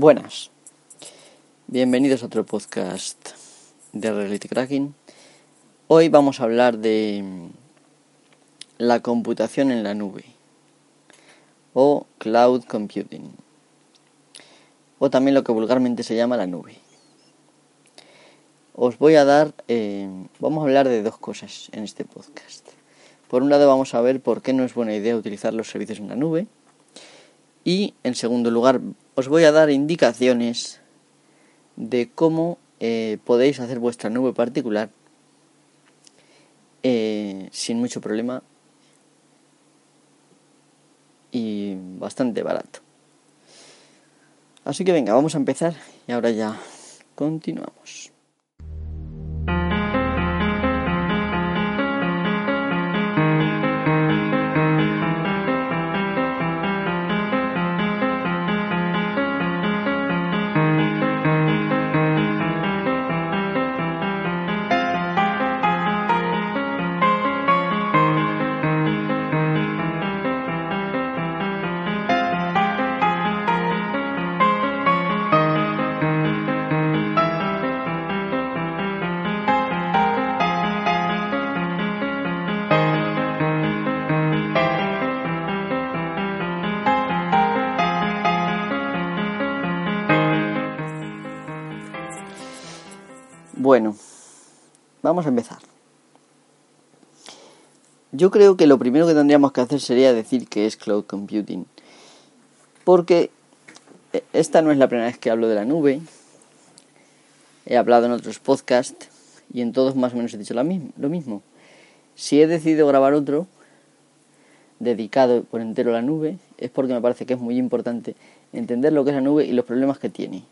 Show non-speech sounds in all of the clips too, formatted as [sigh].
Buenas, bienvenidos a otro podcast de Reality Cracking. Hoy vamos a hablar de la computación en la nube o cloud computing o también lo que vulgarmente se llama la nube. Os voy a dar, eh, vamos a hablar de dos cosas en este podcast. Por un lado vamos a ver por qué no es buena idea utilizar los servicios en la nube y en segundo lugar os voy a dar indicaciones de cómo eh, podéis hacer vuestra nube particular eh, sin mucho problema y bastante barato. Así que venga, vamos a empezar y ahora ya continuamos. Bueno, vamos a empezar. Yo creo que lo primero que tendríamos que hacer sería decir que es cloud computing. Porque eh, esta no es la primera vez que hablo de la nube. He hablado en otros podcasts y en todos más o menos he dicho lo mismo. Si he decidido grabar otro dedicado por entero a la nube, es porque me parece que es muy importante entender lo que es la nube y los problemas que tiene.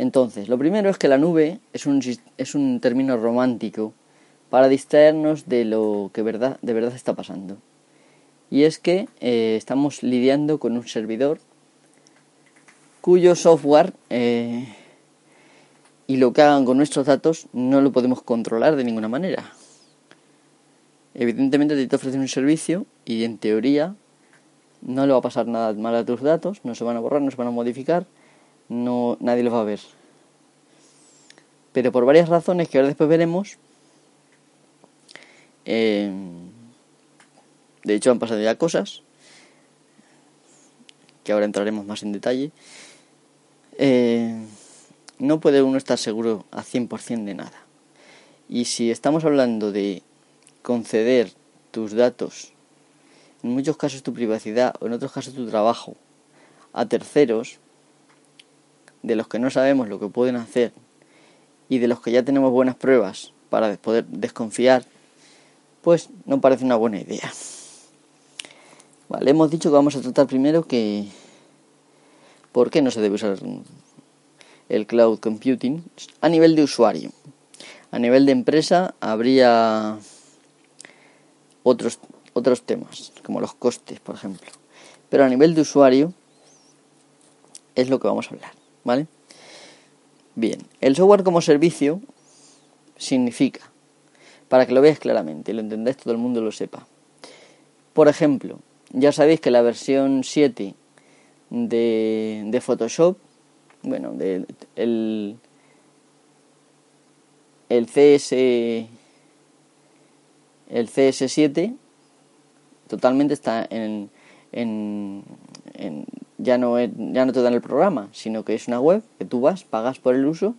Entonces, lo primero es que la nube es un, es un término romántico para distraernos de lo que de verdad está pasando. Y es que eh, estamos lidiando con un servidor cuyo software eh, y lo que hagan con nuestros datos no lo podemos controlar de ninguna manera. Evidentemente te ofrecen un servicio y en teoría no le va a pasar nada mal a tus datos, no se van a borrar, no se van a modificar no nadie los va a ver. Pero por varias razones que ahora después veremos, eh, de hecho han pasado ya cosas, que ahora entraremos más en detalle, eh, no puede uno estar seguro a 100% de nada. Y si estamos hablando de conceder tus datos, en muchos casos tu privacidad o en otros casos tu trabajo, a terceros, de los que no sabemos lo que pueden hacer y de los que ya tenemos buenas pruebas para poder desconfiar, pues no parece una buena idea. Vale, hemos dicho que vamos a tratar primero que por qué no se debe usar el cloud computing a nivel de usuario. A nivel de empresa habría otros otros temas, como los costes, por ejemplo. Pero a nivel de usuario es lo que vamos a hablar. ¿Vale? Bien, el software como servicio significa, para que lo veáis claramente y lo entendáis, todo el mundo lo sepa. Por ejemplo, ya sabéis que la versión 7 de, de Photoshop, bueno, de, el, el CS el CS7 totalmente está en, en, en ya no, ya no te dan el programa, sino que es una web que tú vas, pagas por el uso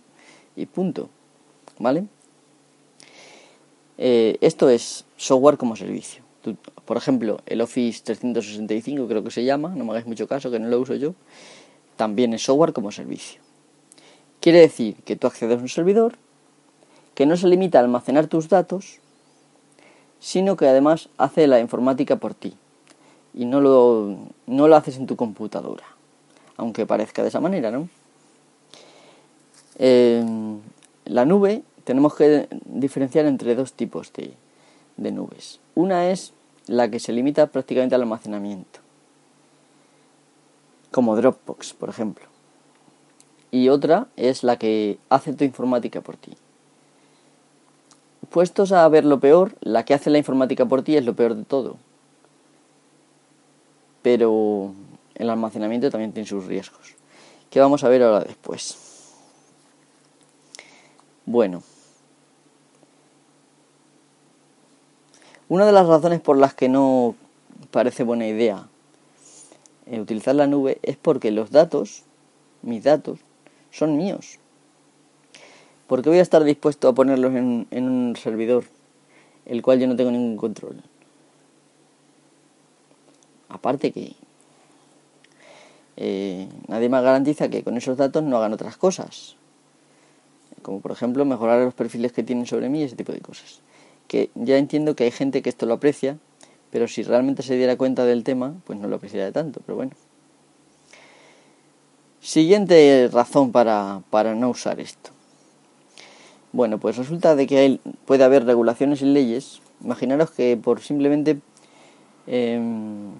y punto. ¿Vale? Eh, esto es software como servicio. por ejemplo, el Office 365 creo que se llama, no me hagáis mucho caso, que no lo uso yo, también es software como servicio. Quiere decir que tú accedes a un servidor que no se limita a almacenar tus datos, sino que además hace la informática por ti y no lo, no lo haces en tu computadora, aunque parezca de esa manera, ¿no? la nube tenemos que diferenciar entre dos tipos de, de nubes. Una es la que se limita prácticamente al almacenamiento, como Dropbox, por ejemplo. Y otra es la que hace tu informática por ti. Puestos a ver lo peor, la que hace la informática por ti es lo peor de todo, pero el almacenamiento también tiene sus riesgos, que vamos a ver ahora después. Bueno, una de las razones por las que no parece buena idea eh, utilizar la nube es porque los datos, mis datos, son míos. ¿Por qué voy a estar dispuesto a ponerlos en, en un servidor el cual yo no tengo ningún control? Aparte que eh, nadie más garantiza que con esos datos no hagan otras cosas. Como por ejemplo mejorar los perfiles que tienen sobre mí y ese tipo de cosas. Que ya entiendo que hay gente que esto lo aprecia, pero si realmente se diera cuenta del tema, pues no lo apreciaría tanto, pero bueno. Siguiente razón para, para no usar esto. Bueno, pues resulta de que puede haber regulaciones y leyes. Imaginaros que por simplemente em,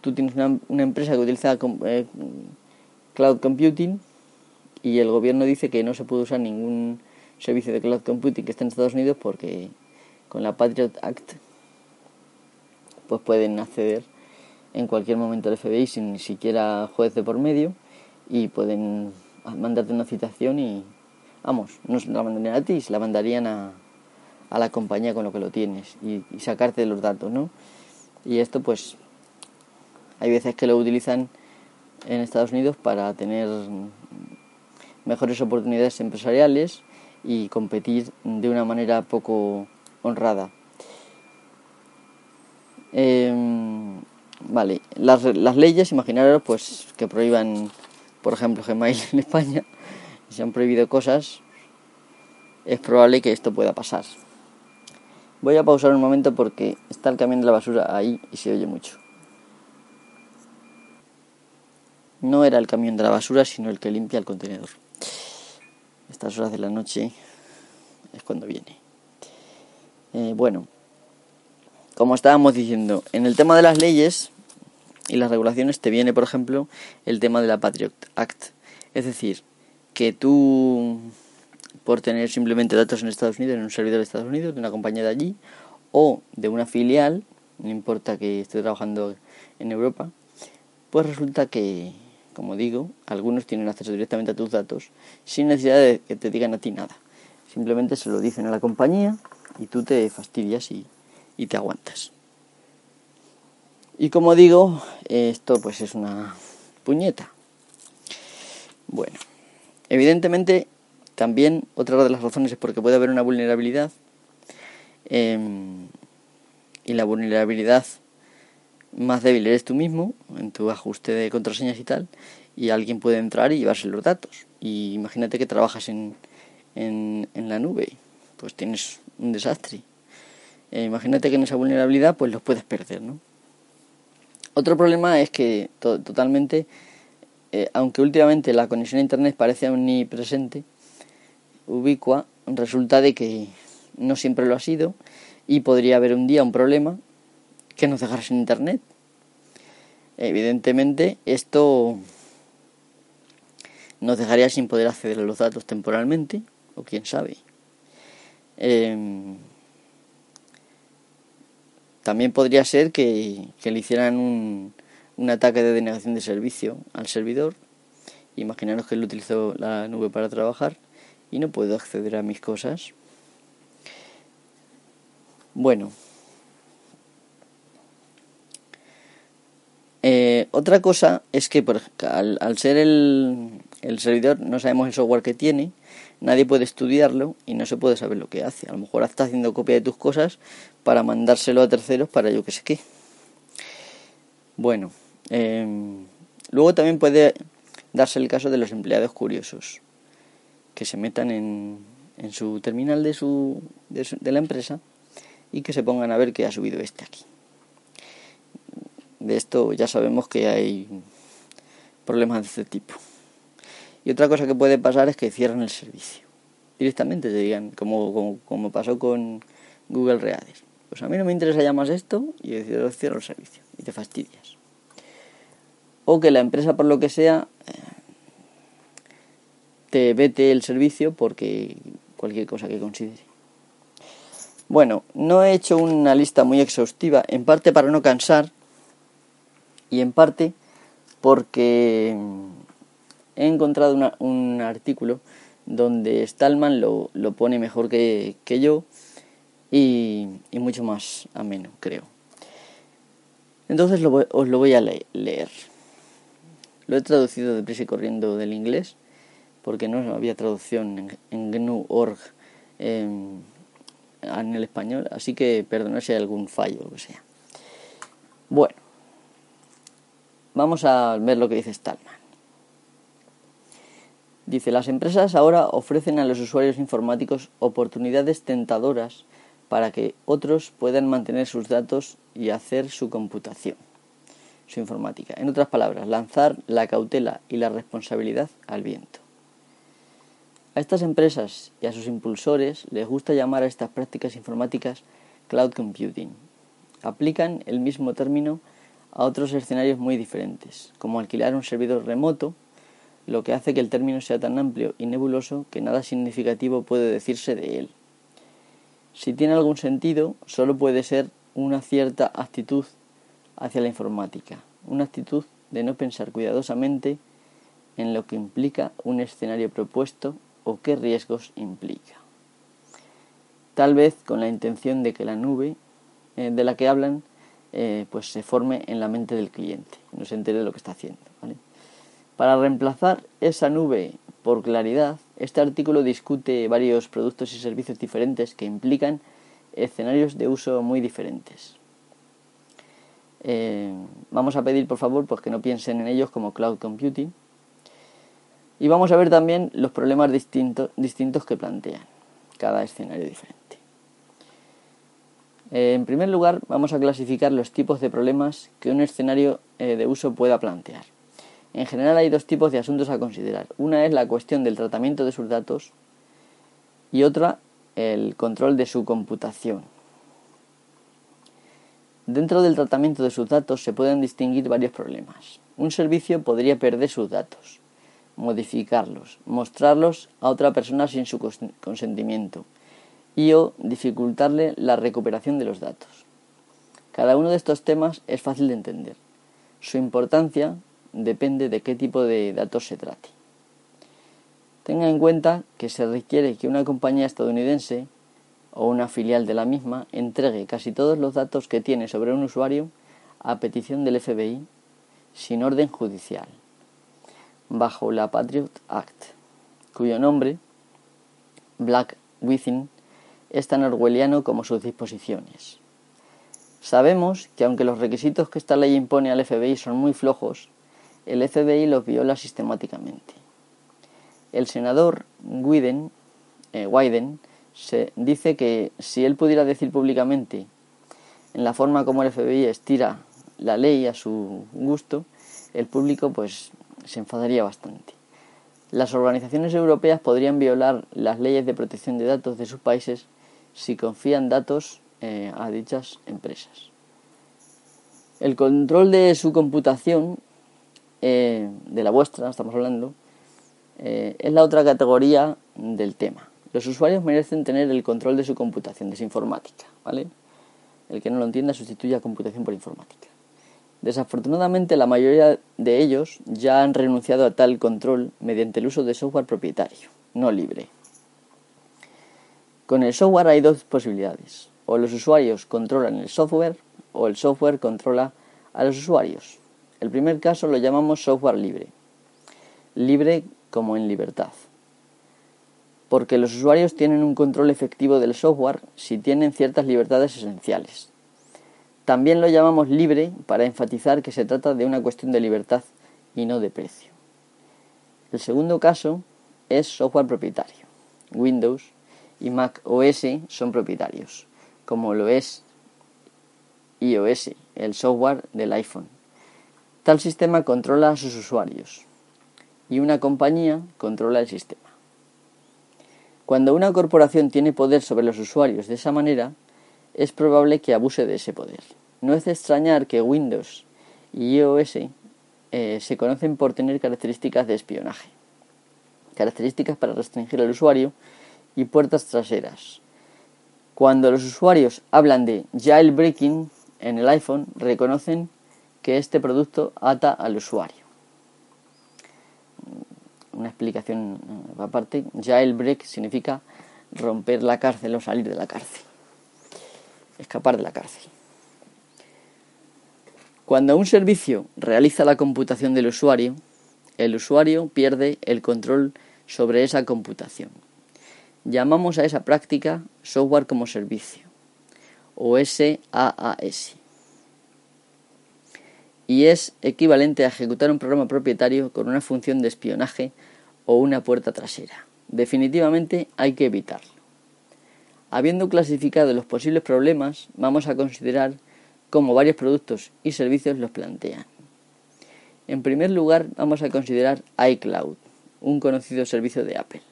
tú tienes una, una, empresa que utiliza eh, cloud computing y el gobierno dice que no se puede usar ningún servicio de cloud computing que esté en Estados Unidos porque con la Patriot Act pues pueden acceder en cualquier momento al FBI sin siquiera juez de por medio y pueden mandarte una citación y vamos, no la mandarían a ti, se la mandarían a, a la compañía con lo que lo tienes y sacarte los datos, ¿no? Y esto pues hay veces que lo utilizan en Estados Unidos para tener mejores oportunidades empresariales y competir de una manera poco honrada. Em, vale, las, las leyes, imaginaros pues que prohíban, por ejemplo, Gmail [laughs] en España, se han prohibido cosas, es probable que esto pueda pasar. Voy a pausar un momento porque está el camión de la basura ahí y se oye mucho. No era el camión de la basura, sino el que limpia el contenedor. Estas horas de la noche es cuando viene. Eh, bueno, como estábamos diciendo, en el tema de las leyes y las regulaciones te viene, por ejemplo, el tema de la Patriot Act. Es decir, que tú, por tener simplemente datos en Estados Unidos, en un servidor de Estados Unidos, de una compañía de allí, o de una filial, no importa que esté trabajando en Europa, pues resulta que como digo, algunos tienen acceso directamente a tus datos sin necesidad de que te digan a ti nada. Simplemente se lo dicen a la compañía y tú te fastidias y, y te aguantas. Y como digo, esto pues es una puñeta. Bueno, evidentemente también otra de las razones es porque puede haber una vulnerabilidad em, y la vulnerabilidad más débil eres tú mismo en tu ajuste de contraseñas y tal, y alguien puede entrar y llevarse los datos. Y imagínate que trabajas en, en, la nube, pues tienes un desastre. Eh, imagínate que en esa vulnerabilidad pues los puedes perder, ¿no? Otro problema es que totalmente, eh, aunque últimamente la conexión a Internet parece omnipresente, ubicua, resulta de que no siempre lo ha sido y podría haber un día un problema que nos dejara sin internet. Evidentemente, esto nos dejaría sin poder acceder a los datos temporalmente, o quién sabe. Em, también podría ser que, le hicieran un, un, ataque de denegación de servicio al servidor. Imaginaros que él utilizó la nube para trabajar y no puedo acceder a mis cosas. Bueno, Eh, otra cosa es que por, al, al, ser el, servidor no sabemos el software que tiene, nadie puede estudiarlo y no se puede saber lo que hace. A lo mejor está haciendo copia de tus cosas para mandárselo a terceros para yo que sé qué. Bueno, eh, luego también puede darse el caso de los empleados curiosos que se metan en, en su terminal de, su, de, su, de la empresa y que se pongan a ver qué ha subido este aquí de esto ya sabemos que hay problemas de este tipo. Y otra cosa que puede pasar es que cierren el servicio. Directamente te digan, como, como, pasó con Google Reader. Pues a mí no me interesa ya más esto y yo cierro el servicio y te fastidias. O que la empresa, por lo que sea, eh, te vete el servicio porque cualquier cosa que considere. Bueno, no he hecho una lista muy exhaustiva, en parte para no cansar, y en parte porque he encontrado un artículo donde Stallman lo, pone mejor que, yo y, mucho más ameno, creo. Entonces os lo voy a leer. Lo he traducido deprisa y corriendo del inglés porque no había traducción en, en GNU.org en, el español, así que perdonad si hay algún fallo o lo que sea. Bueno, vamos a ver lo que dice Stallman. Dice, las empresas ahora ofrecen a los usuarios informáticos oportunidades tentadoras para que otros puedan mantener sus datos y hacer su computación, su informática. En otras palabras, lanzar la cautela y la responsabilidad al viento. A estas empresas y a sus impulsores les gusta llamar a estas prácticas informáticas cloud computing. Aplican el mismo término a otros escenarios muy diferentes, como alquilar un servidor remoto, lo que hace que el término sea tan amplio y nebuloso que nada significativo puede decirse de él. Si tiene algún sentido, solo puede ser una cierta actitud hacia la informática, una actitud de no pensar cuidadosamente en lo que implica un escenario propuesto o qué riesgos implica. Tal vez con la intención de que la nube eh, de la que hablan eh, pues se forme en la mente del cliente, no se entere de lo que está haciendo. Para reemplazar esa nube por claridad, este artículo discute varios productos y servicios diferentes que implican escenarios de uso muy diferentes. Eh, vamos a pedir, por favor, pues que no piensen en ellos como cloud computing. Y vamos a ver también los problemas distintos que plantean cada escenario diferente. Eh, en primer lugar, vamos a clasificar los tipos de problemas que un escenario eh, de uso pueda plantear. En general hay dos tipos de asuntos a considerar. Una es la cuestión del tratamiento de sus datos y otra el control de su computación. Dentro del tratamiento de sus datos se pueden distinguir varios problemas. Un servicio podría perder sus datos, modificarlos, mostrarlos a otra persona sin su consentimiento y o dificultarle la recuperación de los datos. Cada uno de estos temas es fácil de entender. Su importancia depende de qué tipo de datos se trate. Tenga en cuenta que se requiere que una compañía estadounidense o una filial de la misma entregue casi todos los datos que tiene sobre un usuario a petición del FBI sin orden judicial, bajo la Patriot Act, cuyo nombre, Black Within, es tan orwelliano como sus disposiciones. Sabemos que aunque los requisitos que esta ley impone al FBI son muy flojos, el FBI los viola sistemáticamente. El senador Wyden, eh, se dice que si él pudiera decir públicamente en la forma como el FBI estira la ley a su gusto, el público pues se enfadaría bastante. Las organizaciones europeas podrían violar las leyes de protección de datos de sus países si confían datos eh, a dichas empresas. El control de su computación eh, de la vuestra, estamos hablando, eh, es la otra categoría del tema. Los usuarios merecen tener el control de su computación, de su informática, ¿vale? El que no lo entienda sustituye a computación por informática. Desafortunadamente, la mayoría de ellos ya han renunciado a tal control mediante el uso de software propietario, no libre. Con el software hay dos posibilidades. O los usuarios controlan el software o el software controla a los usuarios. El primer caso lo llamamos software libre. Libre como en libertad. Porque los usuarios tienen un control efectivo del software si tienen ciertas libertades esenciales. También lo llamamos libre para enfatizar que se trata de una cuestión de libertad y no de precio. El segundo caso es software propietario. Windows y Mac OS son propietarios, como lo es iOS, el software del iPhone. Tal sistema controla a sus usuarios y una compañía controla el sistema. Cuando una corporación tiene poder sobre los usuarios de esa manera, es probable que abuse de ese poder. No es de extrañar que Windows y iOS eh, se conocen por tener características de espionaje, características para restringir al usuario y puertas traseras. Cuando los usuarios hablan de jailbreaking en el iPhone, reconocen que este producto ata al usuario. Una explicación aparte, jailbreak significa romper la cárcel o salir de la cárcel, escapar de la cárcel. Cuando un servicio realiza la computación del usuario, el usuario pierde el control sobre esa computación. Llamamos a esa práctica software como servicio o SaaS y es equivalente a ejecutar un programa propietario con una función de espionaje o una puerta trasera. Definitivamente hay que evitarlo. Habiendo clasificado los posibles problemas, vamos a considerar cómo varios productos y servicios los plantean. En primer lugar, vamos a considerar iCloud, un conocido servicio de Apple,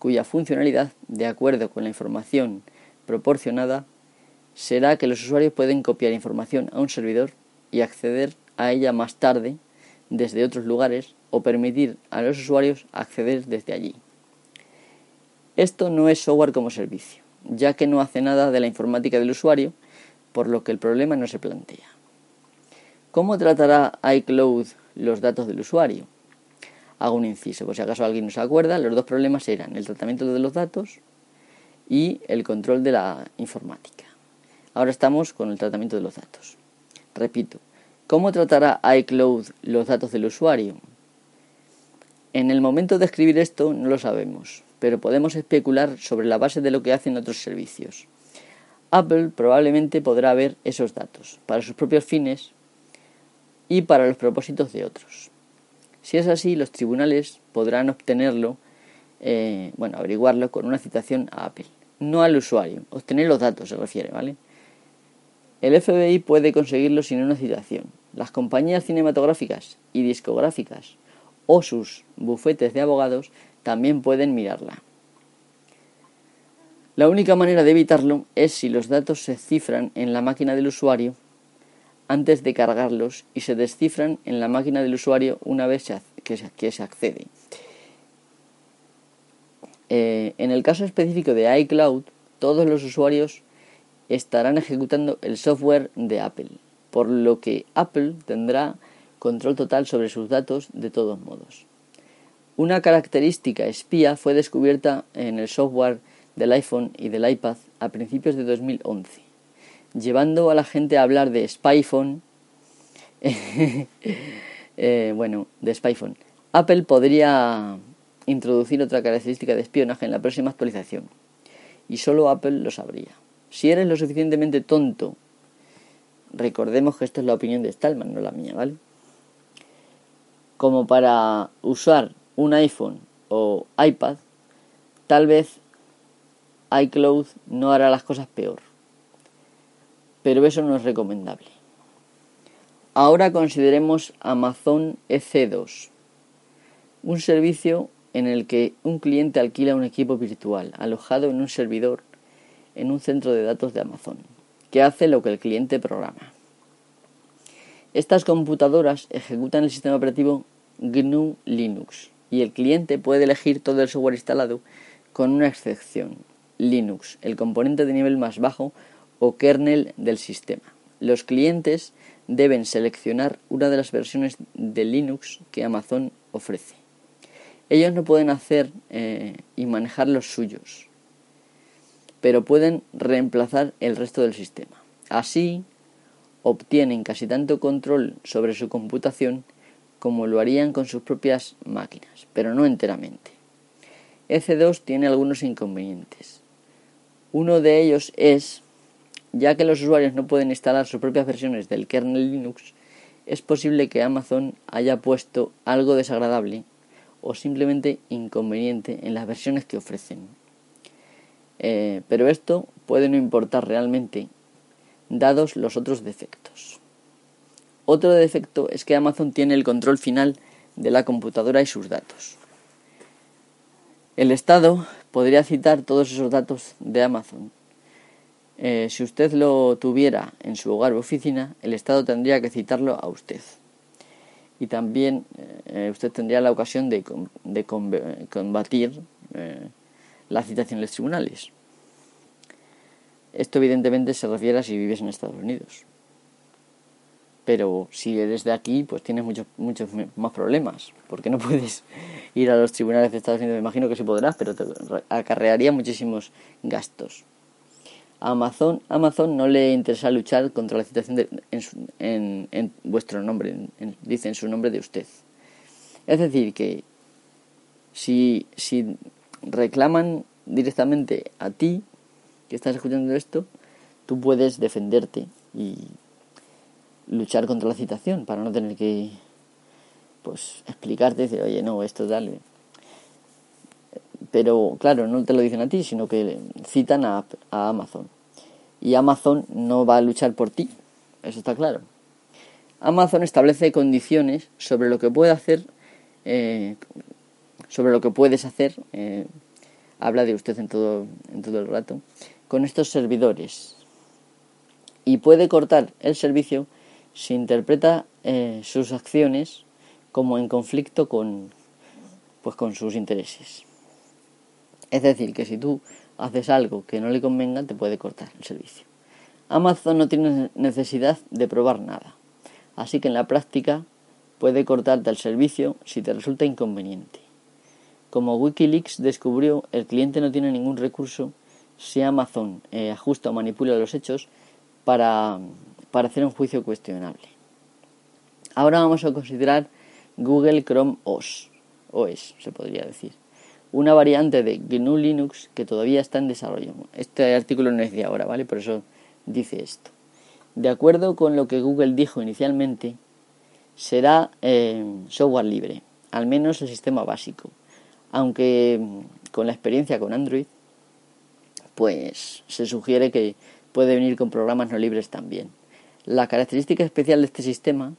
cuya funcionalidad, de acuerdo con la información proporcionada, será que los usuarios pueden copiar información a un servidor y acceder a ella más tarde desde otros lugares o permitir a los usuarios acceder desde allí. Esto no es software como servicio, ya que no hace nada de la informática del usuario, por lo que el problema no se plantea. ¿Cómo tratará iCloud los datos del usuario? Hago un inciso, por si acaso alguien no se acuerda, los dos problemas eran el tratamiento de los datos y el control de la informática. Ahora estamos con el tratamiento de los datos. Repito, ¿cómo tratará iCloud los datos del usuario? En el momento de escribir esto no lo sabemos, pero podemos especular sobre la base de lo que hacen otros servicios. Apple probablemente podrá ver esos datos para sus propios fines y para los propósitos de otros. Si es así, los tribunales podrán obtenerlo, eh, bueno, averiguarlo con una citación a Apple, no al usuario. Obtener los datos se refiere, ¿vale? El FBI puede conseguirlo sin una citación. Las compañías cinematográficas y discográficas o sus bufetes de abogados también pueden mirarla. La única manera de evitarlo es si los datos se cifran en la máquina del usuario antes de cargarlos y se descifran en la máquina del usuario una vez que se accede. Eh, en el caso específico de iCloud, todos los usuarios estarán ejecutando el software de Apple, por lo que Apple tendrá control total sobre sus datos de todos modos. Una característica espía fue descubierta en el software del iPhone y del iPad a principios de 2011 llevando a la gente a hablar de Spyphone, [laughs] eh, bueno, de Spyphone, Apple podría introducir otra característica de espionaje en la próxima actualización. Y solo Apple lo sabría. Si eres lo suficientemente tonto, recordemos que esto es la opinión de Stallman, no la mía, ¿vale? Como para usar un iPhone o iPad, tal vez iCloud no hará las cosas peor pero eso no es recomendable. Ahora consideremos Amazon EC2, un servicio en el que un cliente alquila un equipo virtual alojado en un servidor en un centro de datos de Amazon, que hace lo que el cliente programa. Estas computadoras ejecutan el sistema operativo GNU Linux y el cliente puede elegir todo el software instalado con una excepción, Linux, el componente de nivel más bajo o kernel del sistema. Los clientes deben seleccionar una de las versiones de Linux que Amazon ofrece. Ellos no pueden hacer eh, y manejar los suyos, pero pueden reemplazar el resto del sistema. Así, obtienen casi tanto control sobre su computación como lo harían con sus propias máquinas, pero no enteramente. EC2 tiene algunos inconvenientes. Uno de ellos es ya que los usuarios no pueden instalar sus propias versiones del kernel Linux, es posible que Amazon haya puesto algo desagradable o simplemente inconveniente en las versiones que ofrecen. Eh, pero esto puede no importar realmente, dados los otros defectos. Otro defecto es que Amazon tiene el control final de la computadora y sus datos. El Estado podría citar todos esos datos de Amazon eh, si usted lo tuviera en su hogar o oficina, el Estado tendría que citarlo a usted. Y también eh, usted tendría la ocasión de, combatir eh, la citación en los tribunales. Esto evidentemente se refiere a si vives en Estados Unidos. pero si eres de aquí, pues tienes muchos, muchos más problemas, porque no [laughs] puedes ir a los tribunales de Estados Unidos, me imagino que sí podrás, pero te acarrearía muchísimos gastos. A Amazon, Amazon no le interesa luchar contra la citación de, en, en, vuestro nombre, dice en su nombre de usted. Es decir, que si, si reclaman directamente a ti, que estás escuchando esto, tú puedes defenderte y luchar contra la citación para no tener que pues explicarte y decir, oye, no, esto dale. Pero claro, no te lo dicen a ti, sino que citan a, Amazon. Y Amazon no va a luchar por ti, eso está claro. Amazon establece condiciones sobre lo que puede hacer, eh, sobre lo que puedes hacer, eh, habla de usted en todo, en todo el rato, con estos servidores. Y puede cortar el servicio si interpreta eh, sus acciones como en conflicto con, pues, con sus intereses. Es decir, que si tú haces algo que no le convenga, te puede cortar el servicio. Amazon no tiene necesidad de probar nada, así que en la práctica puede cortarte el servicio si te resulta inconveniente. Como Wikileaks descubrió, el cliente no tiene ningún recurso si Amazon eh, ajusta o manipula los hechos para, para hacer un juicio cuestionable. Ahora vamos a considerar Google Chrome OS, OS se podría decir, una variante de GNU Linux que todavía está en desarrollo. Este artículo no es de ahora, ¿vale? Por eso dice esto. De acuerdo con lo que Google dijo inicialmente, será eh, software libre, al menos el sistema básico, aunque mm, con la experiencia con Android, pues se sugiere que puede venir con programas no libres también. La característica especial de este sistema,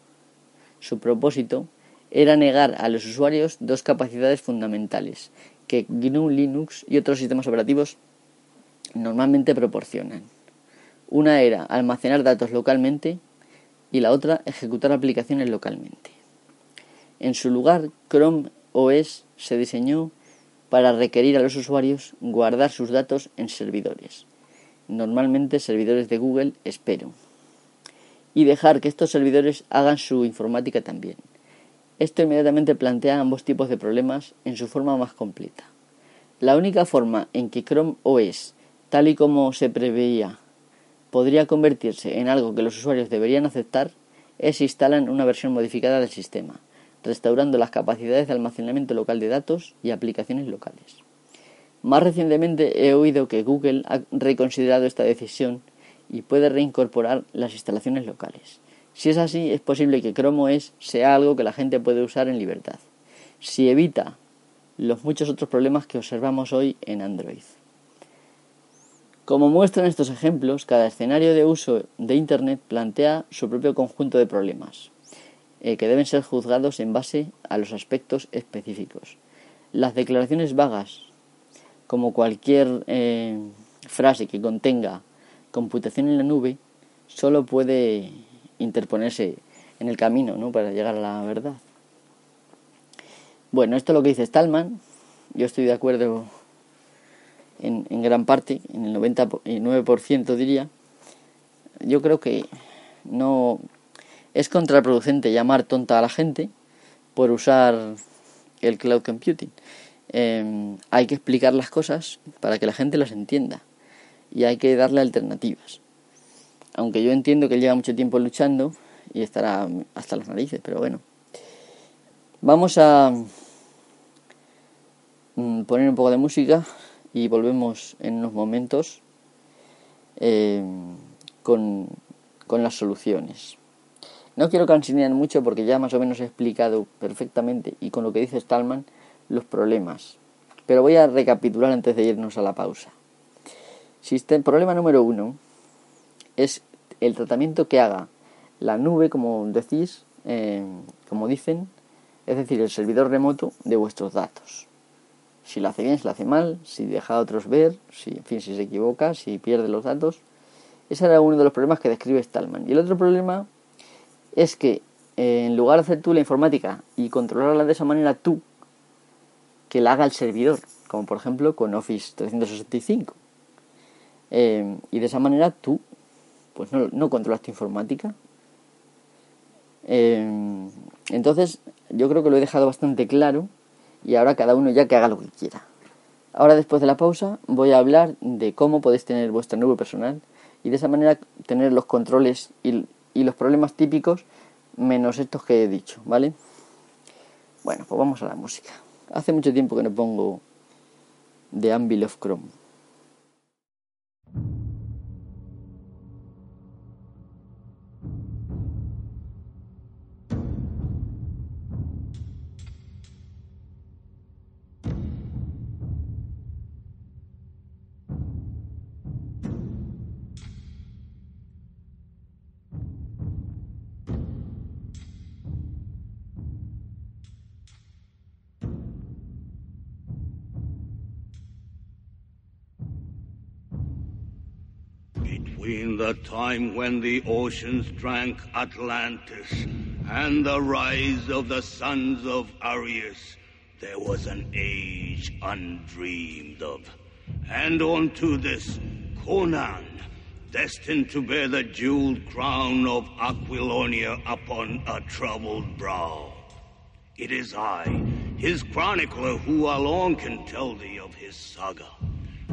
su propósito, era negar a los usuarios dos capacidades fundamentales que GNU Linux y otros sistemas operativos normalmente proporcionan. Una era almacenar datos localmente y la otra ejecutar aplicaciones localmente. En su lugar, Chrome OS se diseñó para requerir a los usuarios guardar sus datos en servidores, normalmente servidores de Google, espero, y dejar que estos servidores hagan su informática también. Esto inmediatamente plantea ambos tipos de problemas en su forma más completa. La única forma en que Chrome OS, tal y como se preveía, podría convertirse en algo que los usuarios deberían aceptar es si instalan una versión modificada del sistema, restaurando las capacidades de almacenamiento local de datos y aplicaciones locales. Más recientemente he oído que Google ha reconsiderado esta decisión y puede reincorporar las instalaciones locales. Si es así, es posible que Chrome OS sea algo que la gente puede usar en libertad. Si evita los muchos otros problemas que observamos hoy en Android. Como muestran estos ejemplos, cada escenario de uso de Internet plantea su propio conjunto de problemas, eh, que deben ser juzgados en base a los aspectos específicos. Las declaraciones vagas, como cualquier eh, frase que contenga computación en la nube, solo puede interponerse en el camino ¿no? para llegar a la verdad. Bueno, esto es lo que dice Stallman. Yo estoy de acuerdo en, en gran parte, en el 99% diría. Yo creo que no es contraproducente llamar tonta a la gente por usar el cloud computing. Em, hay que explicar las cosas para que la gente las entienda y hay que darle alternativas aunque yo entiendo que él lleva mucho tiempo luchando y estará hasta las narices, pero bueno. Vamos a mm, poner un poco de música y volvemos en unos momentos eh, con, con, las soluciones. No quiero cansinear mucho porque ya más o menos he explicado perfectamente y con lo que dice Stallman los problemas. Pero voy a recapitular antes de irnos a la pausa. problema número uno es el tratamiento que haga la nube, como decís, eh, como dicen, es decir, el servidor remoto de vuestros datos. Si lo hace bien, si lo hace mal, si deja a otros ver, si, en fin, si se equivoca, si pierde los datos. Ese era uno de los problemas que describe Stallman. Y el otro problema es que en lugar de hacer tú la informática y controlarla de esa manera tú, que la haga el servidor, como por ejemplo con Office 365. Eh, y de esa manera tú pues no, no controlas tu informática. Eh, entonces, yo creo que lo he dejado bastante claro y ahora cada uno ya que haga lo que quiera. Ahora después de la pausa voy a hablar de cómo podéis tener vuestra nube personal y de esa manera tener los controles y, y los problemas típicos menos estos que he dicho, ¿vale? Bueno, pues vamos a la música. Hace mucho tiempo que no pongo The Anvil of Chrome. Between the time when the oceans drank Atlantis and the rise of the sons of Arius, there was an age undreamed of. And unto this, Conan, destined to bear the jeweled crown of Aquilonia upon a troubled brow. It is I, his chronicler, who alone can tell thee of his saga.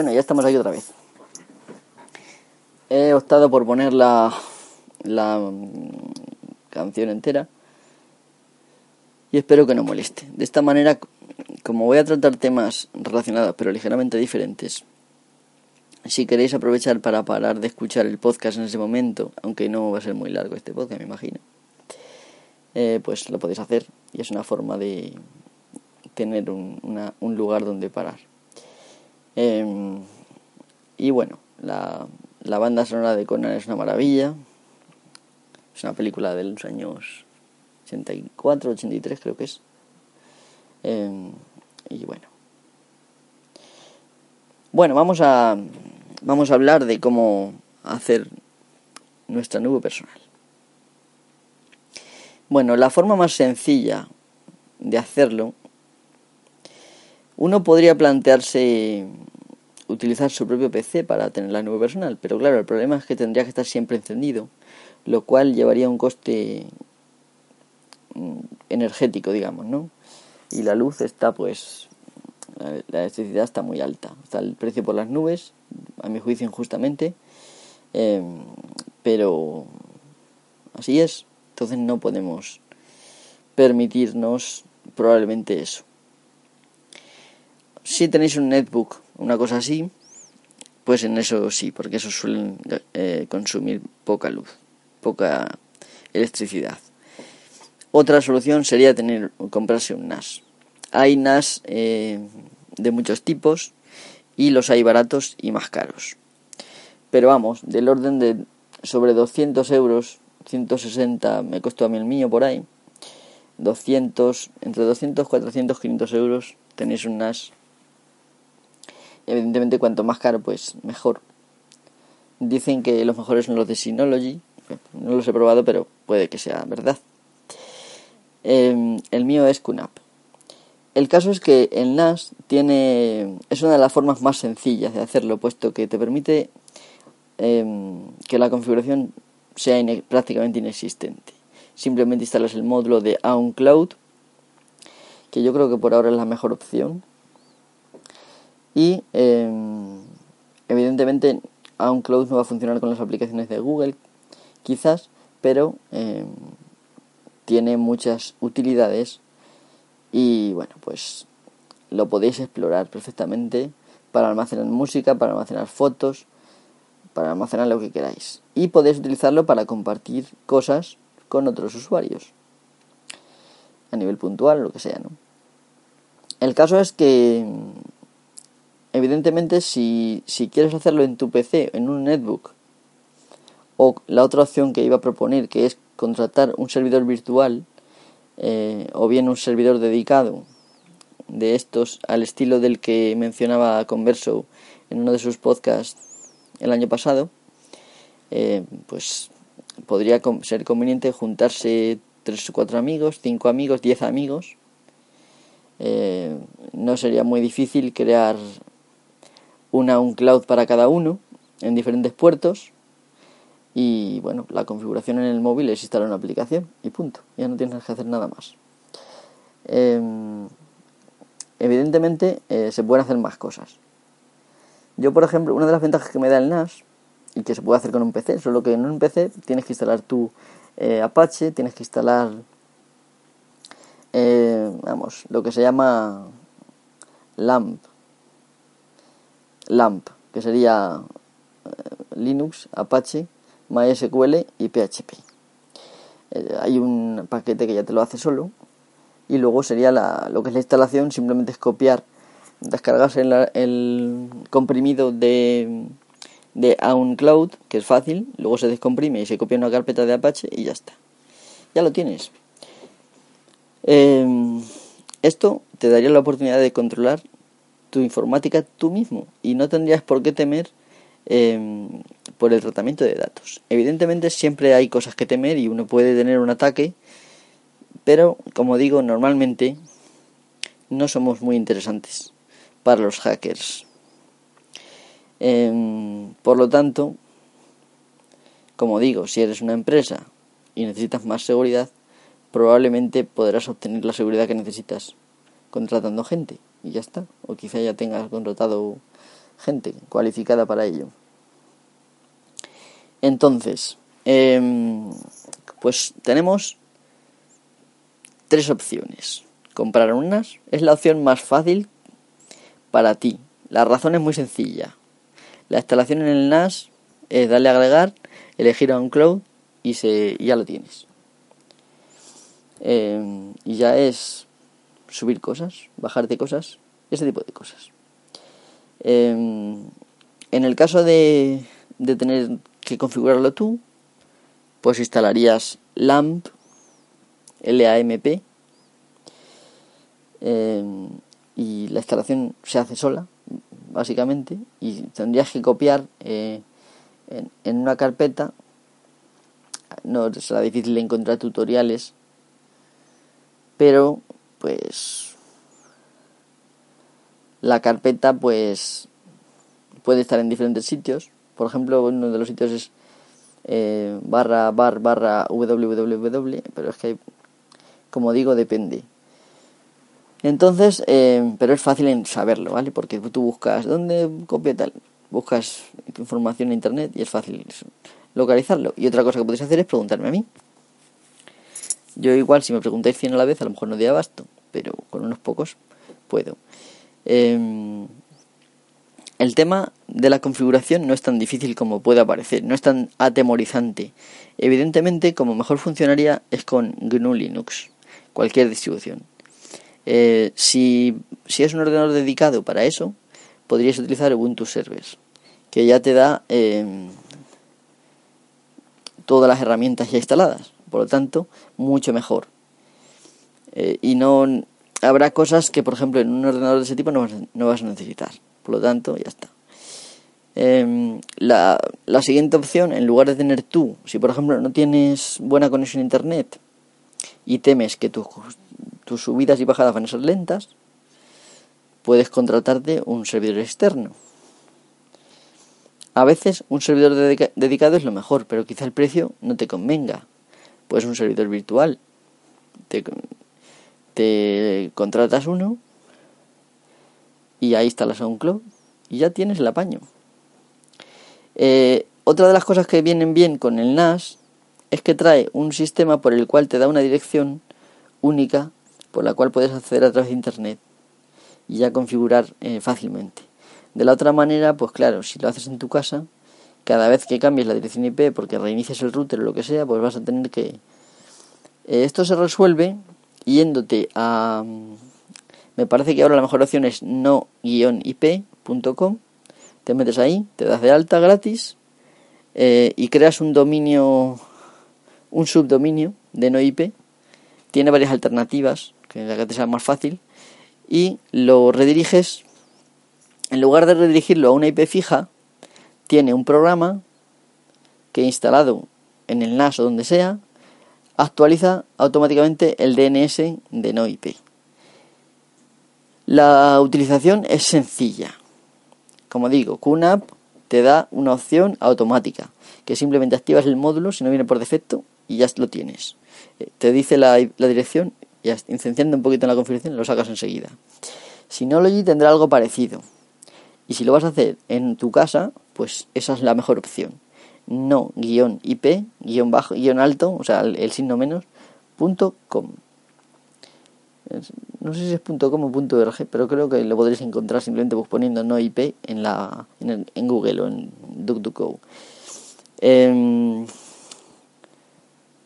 Bueno, ya estamos aquí otra vez. He optado por poner la, la mm, canción entera y espero que no moleste. De esta manera, como voy a tratar temas relacionados pero ligeramente diferentes, si queréis aprovechar para parar de escuchar el podcast en ese momento, aunque no va a ser muy largo este podcast, me imagino, eh, pues lo podéis hacer y es una forma de tener un, un lugar donde parar. Eh, y bueno, la, la banda sonora de Conan es una maravilla. Es una película de los años 84, 83 creo que es. Eh, y bueno. Bueno, vamos a, vamos a hablar de cómo hacer nuestra nube personal. Bueno, la forma más sencilla de hacerlo, uno podría plantearse utilizar su propio PC para tener la nube personal, pero claro, el problema es que tendría que estar siempre encendido, lo cual llevaría un coste mm, energético, digamos, ¿no? Y la luz está, pues, la electricidad está muy alta, está el precio por las nubes, a mi juicio injustamente, em, pero así es, entonces no podemos permitirnos probablemente eso. Si tenéis un netbook, una cosa así, pues en eso sí, porque eso suelen eh, consumir poca luz, poca electricidad. Otra solución sería tener comprarse un NAS. Hay NAS eh, de muchos tipos y los hay baratos y más caros. Pero vamos, del orden de sobre 200 euros, 160 me costó a mí el mío por ahí. 200, entre 200, 400, 500 euros tenéis un NAS Evidentemente, cuanto más caro, pues mejor. Dicen que los mejores son los de Synology. No los he probado, pero puede que sea verdad. Em, el mío es QNAP. El caso es que el NAS tiene es una de las formas más sencillas de hacerlo, puesto que te permite em, que la configuración sea prácticamente inexistente. Simplemente instalas el módulo de OnCloud, que yo creo que por ahora es la mejor opción y em, evidentemente OnCloud no va a funcionar con las aplicaciones de Google, quizás, pero em, tiene muchas utilidades y bueno, pues lo podéis explorar perfectamente para almacenar música, para almacenar fotos, para almacenar lo que queráis. Y podéis utilizarlo para compartir cosas con otros usuarios. A nivel puntual, lo que sea, ¿no? El caso es que evidentemente si, si quieres hacerlo en tu PC, en un netbook, o la otra opción que iba a proponer, que es contratar un servidor virtual, eh, o bien un servidor dedicado de estos al estilo del que mencionaba Converso en uno de sus podcasts el año pasado, eh, pues podría ser conveniente juntarse tres o cuatro amigos, cinco amigos, diez amigos. Eh, no sería muy difícil crear una un cloud para cada uno en diferentes puertos y bueno, la configuración en el móvil es instalar una aplicación y punto, ya no tienes que hacer nada más. Em, evidentemente eh, se pueden hacer más cosas. Yo, por ejemplo, una de las ventajas que me da el NAS y que se puede hacer con un PC, solo que en un PC tienes que instalar tu eh, Apache, tienes que instalar, eh, vamos, lo que se llama LAMP, LAMP, que sería eh, Linux, Apache, MySQL y PHP. Eh, hay un paquete que ya te lo hace solo y luego sería la, lo que es la instalación, simplemente es copiar, descargarse el, comprimido de, de OnCloud, que es fácil, luego se descomprime y se copia una carpeta de Apache y ya está. Ya lo tienes. Em, esto te daría la oportunidad de controlar tu informática tú mismo y no tendrías por qué temer em, por el tratamiento de datos. Evidentemente siempre hay cosas que temer y uno puede tener un ataque, pero como digo, normalmente no somos muy interesantes para los hackers. Em, por lo tanto, como digo, si eres una empresa y necesitas más seguridad, probablemente podrás obtener la seguridad que necesitas contratando gente y ya está. O quizá ya tengas contratado gente cualificada para ello. Entonces, em, pues tenemos tres opciones. Comprar unas es la opción más fácil para ti. La razón es muy sencilla. La instalación en el NAS es darle a agregar, elegir a un cloud y, se, ya lo tienes. Em, y ya es subir cosas, bajarte cosas, ese tipo de cosas. Em, en el caso de, de tener que configurarlo tú, pues instalarías LAMP, LAMP, em, y la instalación se hace sola, básicamente, y tendrías que copiar eh, en, en, una carpeta, no será difícil encontrar tutoriales, pero pues la carpeta pues puede estar en diferentes sitios. Por ejemplo, uno de los sitios es eh, barra bar barra www, pero es que como digo depende. Entonces, eh, pero es fácil saberlo, ¿vale? Porque tú buscas dónde copia tal, buscas información en internet y es fácil localizarlo. Y otra cosa que podéis hacer es preguntarme a mí. Yo igual si me preguntáis 100 a la vez a lo mejor no doy abasto, pero con unos pocos puedo. Em, el tema de la configuración no es tan difícil como puede parecer, no es tan atemorizante. Evidentemente, como mejor funcionaría es con GNU Linux, cualquier distribución. Eh, si, si, es un ordenador dedicado para eso, podrías utilizar Ubuntu Servers, que ya te da em, todas las herramientas ya instaladas. Por lo tanto, mucho mejor. Eh, y no habrá cosas que, por ejemplo, en un ordenador de ese tipo no vas, a necesitar. Por lo tanto, ya está. Em, la, la, siguiente opción, en lugar de tener tú, si por ejemplo no tienes buena conexión a internet y temes que tus, tus subidas y bajadas van a ser lentas, puedes contratarte un servidor externo. A veces un servidor dedicado es lo mejor, pero quizá el precio no te convenga. Pues un servidor virtual. Te, contratas uno y ahí instalas a un club y ya tienes el apaño. Eh, otra de las cosas que vienen bien con el NAS es que trae un sistema por el cual te da una dirección única por la cual puedes acceder a través de Internet y ya configurar eh, fácilmente. De la otra manera, pues claro, si lo haces en tu casa, cada vez que cambies la dirección IP porque reinicias el router o lo que sea, pues vas a tener que... Eh, esto se resuelve yéndote a... Me parece que ahora la mejor opción es no-ip.com. Te metes ahí, te das de alta gratis eh, y creas un dominio, un subdominio de no IP. Tiene varias alternativas, que la que te sea más fácil, y lo rediriges en lugar de redirigirlo a una IP fija, tiene un programa que instalado en el NAS o donde sea, actualiza automáticamente el DNS de no IP. La utilización es sencilla. Como digo, QNAP te da una opción automática, que simplemente activas el módulo si no viene por defecto y ya lo tienes. Eh, te dice la, dirección y incenciando un poquito en la configuración lo sacas enseguida. Synology tendrá algo parecido. Y si lo vas a hacer en tu casa, pues esa es la mejor opción. No guion IP, guion bajo, guion alto, o sea, el, signo menos, punto com. No sé si es punto .com o punto .org, pero creo que lo podréis encontrar simplemente poniendo no IP en, la, en, Google o en DuckDuckGo. Em,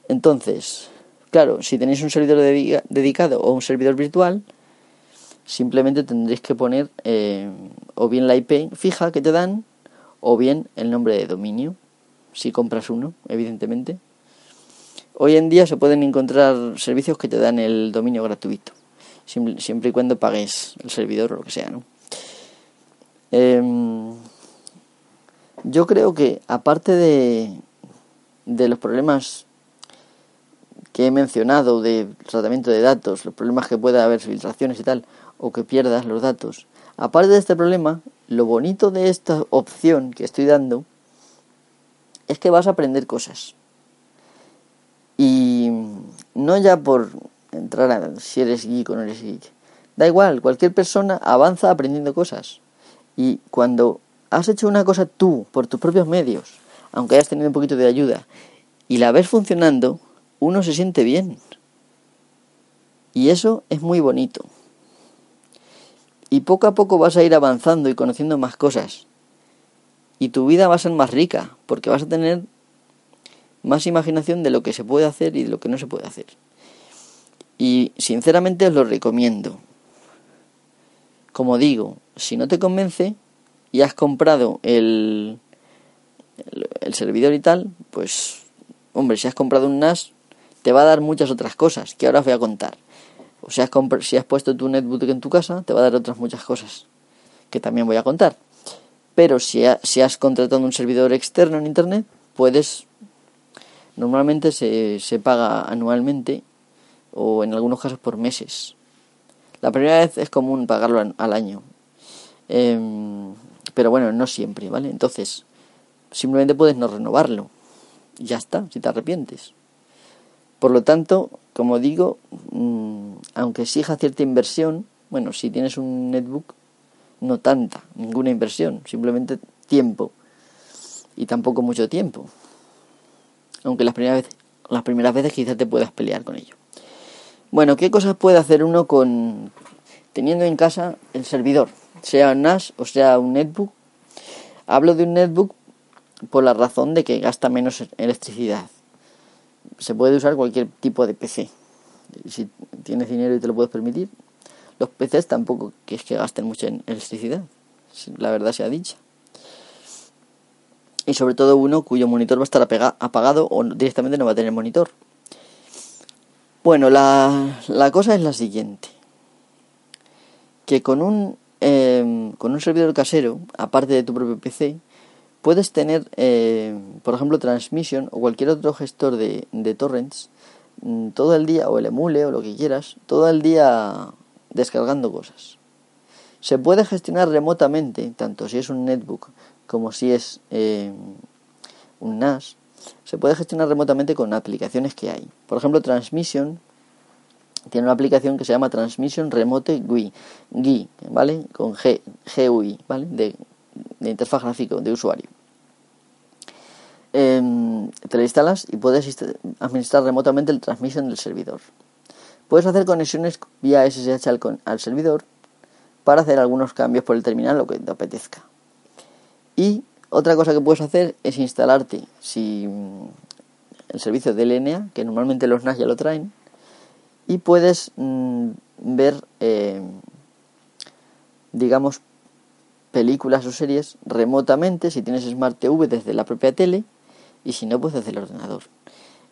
entonces, claro, si tenéis un servidor dedicado o un servidor virtual, simplemente tendréis que poner eh, o bien la IP fija que te dan o bien el nombre de dominio, si compras uno, evidentemente. Hoy en día se pueden encontrar servicios que te dan el dominio gratuito, siempre y cuando pagues el servidor o lo que sea, ¿no? Em, yo creo que aparte de, de los problemas que he mencionado de tratamiento de datos, los problemas que pueda haber, filtraciones y tal, o que pierdas los datos. Aparte de este problema, lo bonito de esta opción que estoy dando es que vas a aprender cosas. Y no ya por entrar a si eres geek o no eres geek. Da igual, cualquier persona avanza aprendiendo cosas. Y cuando has hecho una cosa tú, por tus propios medios, aunque hayas tenido un poquito de ayuda, y la ves funcionando, uno se siente bien. Y eso es muy bonito. Y poco a poco vas a ir avanzando y conociendo más cosas. Y tu vida va a ser más rica, porque vas a tener más imaginación de lo que se puede hacer y de lo que no se puede hacer. Y sinceramente os lo recomiendo. Como digo, si no te convence y has comprado el, el, servidor y tal, pues, hombre, si has comprado un NAS, te va a dar muchas otras cosas que ahora os voy a contar. O sea, si has puesto tu netbook en tu casa, te va a dar otras muchas cosas que también voy a contar. Pero si, si has contratado un servidor externo en Internet, puedes... Normalmente se, se paga anualmente o en algunos casos por meses. La primera vez es común pagarlo al año. Em, pero bueno, no siempre, ¿vale? Entonces, simplemente puedes no renovarlo. Ya está, si te arrepientes. Por lo tanto, como digo, mm, aunque exija cierta inversión, bueno, si tienes un netbook, no tanta, ninguna inversión, simplemente tiempo. Y tampoco mucho tiempo. Aunque las primeras veces, las primeras veces quizás te puedas pelear con ello. Bueno, ¿qué cosas puede hacer uno con teniendo en casa el servidor? Sea un NAS o sea un netbook. Hablo de un netbook por la razón de que gasta menos electricidad. Se puede usar cualquier tipo de PC. Si tienes dinero y te lo puedes permitir, los PCs tampoco que es que gasten mucha electricidad, la verdad sea dicha. Y sobre todo uno cuyo monitor va a estar apagado o directamente no va a tener monitor. Bueno, la, la cosa es la siguiente. Que con un, em, con un servidor casero, aparte de tu propio PC, puedes tener, eh, por ejemplo, Transmission o cualquier otro gestor de, de torrents mm, todo el día, o el emule o lo que quieras, todo el día descargando cosas. Se puede gestionar remotamente, tanto si es un netbook como si es eh, un NAS. Se puede gestionar remotamente con aplicaciones que hay. Por ejemplo, Transmission tiene una aplicación que se llama Transmission Remote GUI, GUI ¿vale? Con G, GUI, ¿vale? De, interfaz gráfico de usuario. Em, te la instalas y puedes administrar remotamente el transmission del servidor. Puedes hacer conexiones vía SSH al, servidor para hacer algunos cambios por el terminal, lo que te apetezca. Y otra cosa que puedes hacer es instalarte si mm, el servicio de LNA, que normalmente los NAS ya lo traen, y puedes mm, ver, eh, digamos, películas o series remotamente si tienes Smart TV desde la propia tele y si no, pues desde el ordenador.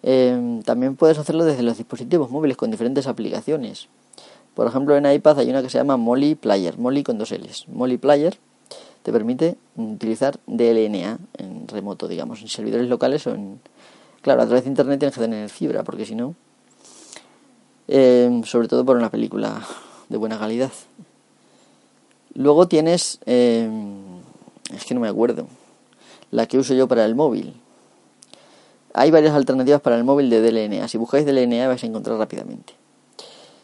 Em, también puedes hacerlo desde los dispositivos móviles con diferentes aplicaciones. Por ejemplo, en iPad hay una que se llama Molly Player, Molly con dos L's. Molly Player te permite utilizar DLNA en remoto, digamos, en servidores locales o en. Claro, a través de internet tienes que tener fibra, porque si no. Em, sobre todo por una película de buena calidad. Luego tienes. Em, es que no me acuerdo. La que uso yo para el móvil. Hay varias alternativas para el móvil de DLNA. Si buscáis DLNA vais a encontrar rápidamente.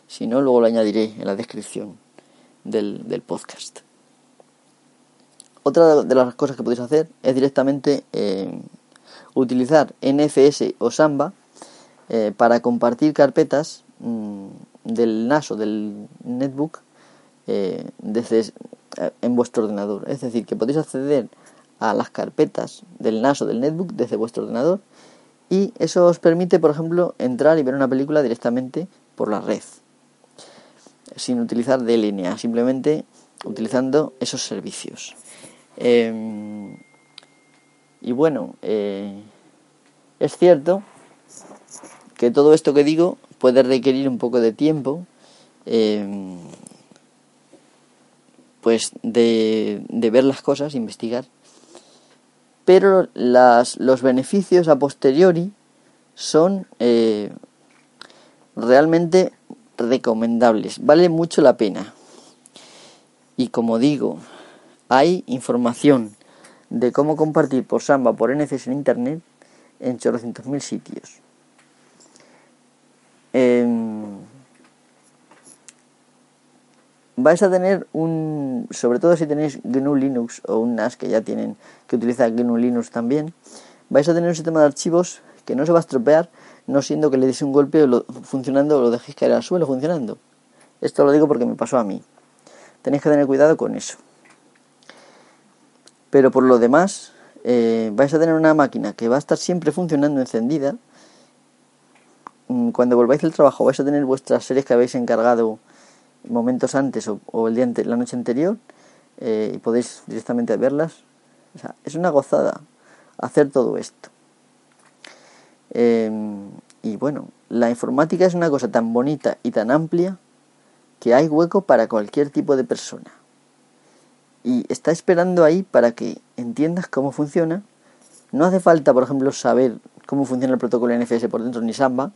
Si no, luego lo añadiré en la descripción del, podcast. Otra de las cosas que podéis hacer es directamente eh, utilizar NFS o Samba eh, para compartir carpetas mm, del NAS o del netbook eh, desde, en vuestro ordenador. Es decir, que podéis acceder a las carpetas del NAS o del netbook desde vuestro ordenador y eso os permite, por ejemplo, entrar y ver una película directamente por la red, sin utilizar DLNA, simplemente utilizando esos servicios. Em, y bueno, eh, es cierto que todo esto que digo puede requerir un poco de tiempo, em, pues de, de ver las cosas, investigar pero los beneficios a posteriori son eh, realmente recomendables, vale mucho la pena. Y como digo, hay información de cómo compartir por Samba, por NFS en Internet en mil sitios. Em, vais a tener un, sobre todo si tenéis GNU Linux o un NAS que ya tienen, que utiliza GNU Linux también, vais a tener un sistema de archivos que no se va a estropear, no siendo que le deis un golpe funcionando o lo dejéis caer al suelo funcionando. Esto lo digo porque me pasó a mí. Tenéis que tener cuidado con eso. Pero por lo demás, eh, vais a tener una máquina que va a estar siempre funcionando encendida. Mm, cuando volváis del trabajo vais a tener vuestras series que habéis encargado momentos antes o, el día la noche anterior eh, y podéis directamente verlas. es una gozada hacer todo esto. Em, y bueno, la informática es una cosa tan bonita y tan amplia que hay hueco para cualquier tipo de persona. Y está esperando ahí para que entiendas cómo funciona. No hace falta, por ejemplo, saber cómo funciona el protocolo NFS por dentro ni Samba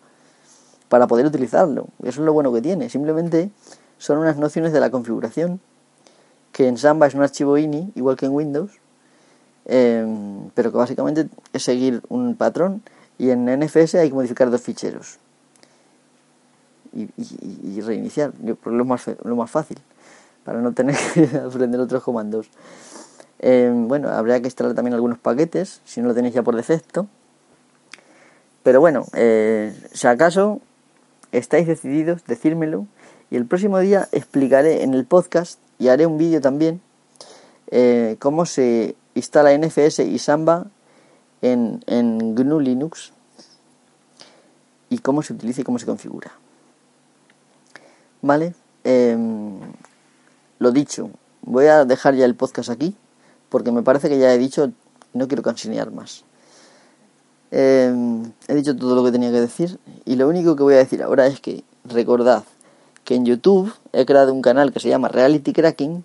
para poder utilizarlo. Eso es lo bueno que tiene. Simplemente son unas nociones de la configuración que en Samba es un archivo ini, igual que en Windows, em, pero que básicamente es seguir un patrón y en NFS hay que modificar dos ficheros y, reiniciar, lo más, lo más fácil, para no tener que [laughs] aprender otros comandos. Em, bueno, habría que instalar también algunos paquetes, si no lo tenéis ya por defecto. Pero bueno, eh, si acaso estáis decididos, decírmelo. Y el próximo día explicaré en el podcast y haré un vídeo también eh, cómo se instala NFS y Samba en, GNU Linux y cómo se utiliza y cómo se configura. ¿Vale? Em, lo dicho, voy a dejar ya el podcast aquí porque me parece que ya he dicho, no quiero cansinear más. Em, he dicho todo lo que tenía que decir y lo único que voy a decir ahora es que recordad que en YouTube he creado un canal que se llama Reality Cracking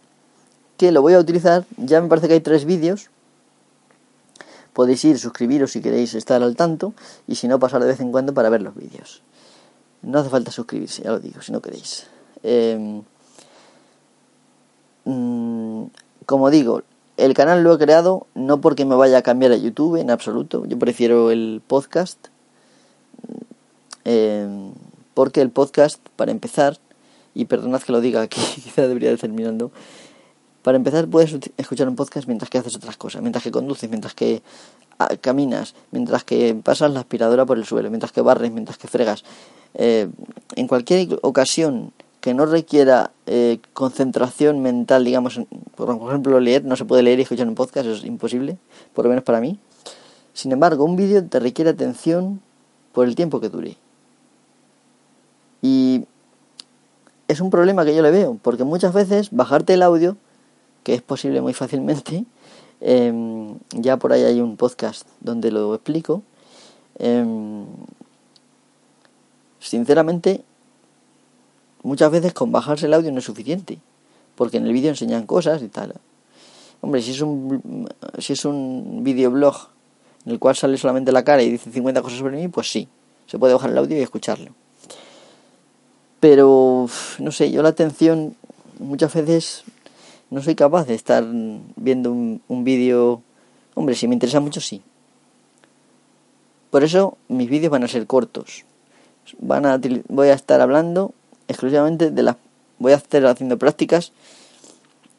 que lo voy a utilizar, ya me parece que hay tres vídeos podéis ir, suscribiros si queréis estar al tanto y si no pasar de vez en cuando para ver los vídeos. No hace falta suscribirse, ya lo digo, si no queréis. Em, mm, como digo, el canal lo he creado no porque me vaya a cambiar a YouTube en absoluto. Yo prefiero el podcast. Em, porque el podcast, para empezar, y perdonad que lo diga aquí, [laughs] quizá debería ir terminando. Para empezar, puedes escuchar un podcast mientras que haces otras cosas, mientras que conduces, mientras que ah, caminas, mientras que pasas la aspiradora por el suelo, mientras que barres, mientras que fregas. Eh, en cualquier ocasión que no requiera eh, concentración mental, digamos, por ejemplo leer, no se puede leer y escuchar un podcast, es imposible, por lo menos para mí. Sin embargo, un vídeo te requiere atención por el tiempo que dure. Y es un problema que yo le veo, porque muchas veces bajarte el audio, que es posible muy fácilmente, [laughs] em, ya por ahí hay un podcast donde lo explico, em, sinceramente muchas veces con bajarse el audio no es suficiente, porque en el vídeo enseñan cosas y tal. Hombre, si es un, si es un videoblog en el cual sale solamente la cara y dice 50 cosas sobre mí, pues sí, se puede bajar el audio y escucharlo. Pero, no sé, yo la atención muchas veces no soy capaz de estar viendo un, un vídeo. Hombre, si me interesa mucho, sí. Por eso mis vídeos van a ser cortos. Van a, voy a estar hablando exclusivamente de las... Voy a estar haciendo prácticas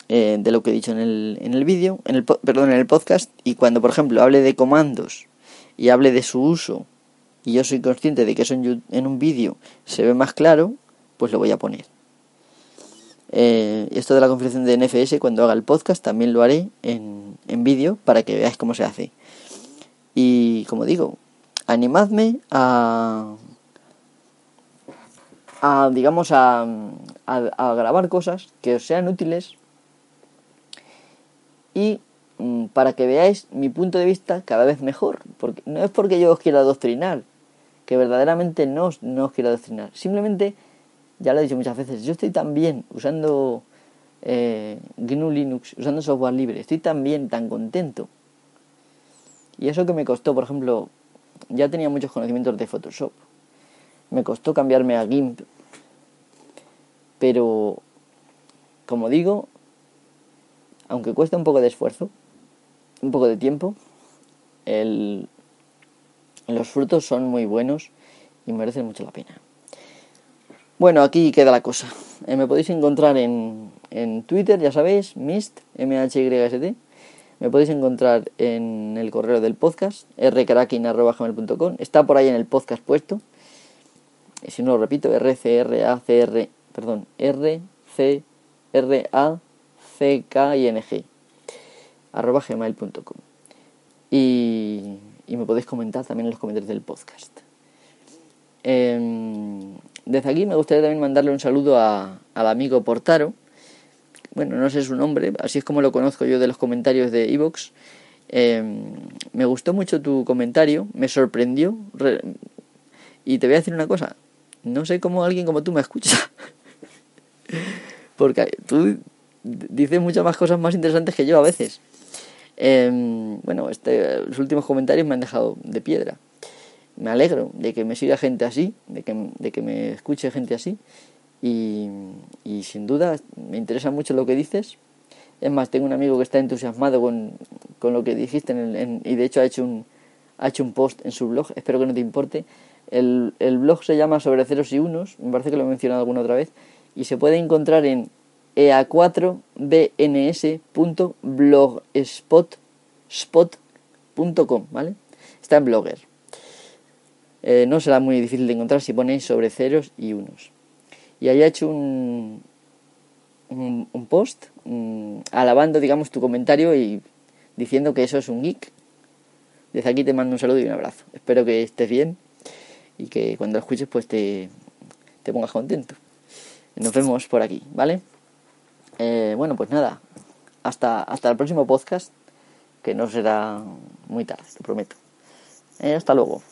eh, de lo que he dicho en el, en el vídeo, en el, perdón, en el podcast, y cuando, por ejemplo, hable de comandos y hable de su uso, y yo soy consciente de que eso en, en un vídeo se ve más claro, pues lo voy a poner. Eh, esto de la configuración de NFS, cuando haga el podcast, también lo haré en, en vídeo para que veáis cómo se hace. Y como digo, animadme a, a digamos, a, a, grabar cosas que os sean útiles y mm, para que veáis mi punto de vista cada vez mejor. Porque no es porque yo os quiera adoctrinar, que verdaderamente no, os quiero adoctrinar. Simplemente, ya lo he dicho muchas veces, yo estoy tan bien usando eh, GNU Linux, usando software libre, estoy tan bien, tan contento. Y eso que me costó, por ejemplo, ya tenía muchos conocimientos de Photoshop me costó cambiarme a GIMP. Pero, como digo, aunque cuesta un poco de esfuerzo, un poco de tiempo, el, los frutos son muy buenos y merecen mucho la pena. Bueno, aquí queda la cosa. Eh, me podéis encontrar en, en Twitter, ya sabéis, Mist, M-H-Y-S-T. Me podéis encontrar en el correo del podcast, rcracking.com. Está por ahí en el podcast puesto y si no lo repito, R-C-R-A-C-R, perdón, R-C-R-A-C-K-I-N-G, arroba gmail.com. Y, y me podéis comentar también en los comentarios del podcast. Em, desde aquí me gustaría también mandarle un saludo a, al amigo Portaro. Bueno, no sé su nombre, así es como lo conozco yo de los comentarios de Evox. Em, me gustó mucho tu comentario, me sorprendió. y te voy a decir una cosa, no sé cómo alguien como tú me escucha. [laughs] Porque tú dices muchas más cosas más interesantes que yo a veces. Em, bueno, este, los últimos comentarios me han dejado de piedra. Me alegro de que me siga gente así, de que, de que me escuche gente así. y, y sin duda me interesa mucho lo que dices. Es más, tengo un amigo que está entusiasmado con, con lo que dijiste en y de hecho ha hecho, un, ha hecho un post en su blog, espero que no te importe. El, el blog se llama Sobre ceros y unos, me parece que lo he mencionado alguna otra vez, y se puede encontrar en ea4bns.blogspot.com, ¿vale? Está en Blogger. Eh, no será muy difícil de encontrar si ponéis sobre ceros y unos. Y ahí ha hecho un, un, post mm, alabando, digamos, tu comentario y diciendo que eso es un geek. Desde aquí te mando un saludo y un abrazo. Espero que estés bien y que cuando lo escuches pues te, te pongas contento. Nos vemos por aquí, ¿vale? Eh, bueno, pues nada, hasta, hasta el próximo podcast, que no será muy tarde, te prometo. Eh, hasta luego.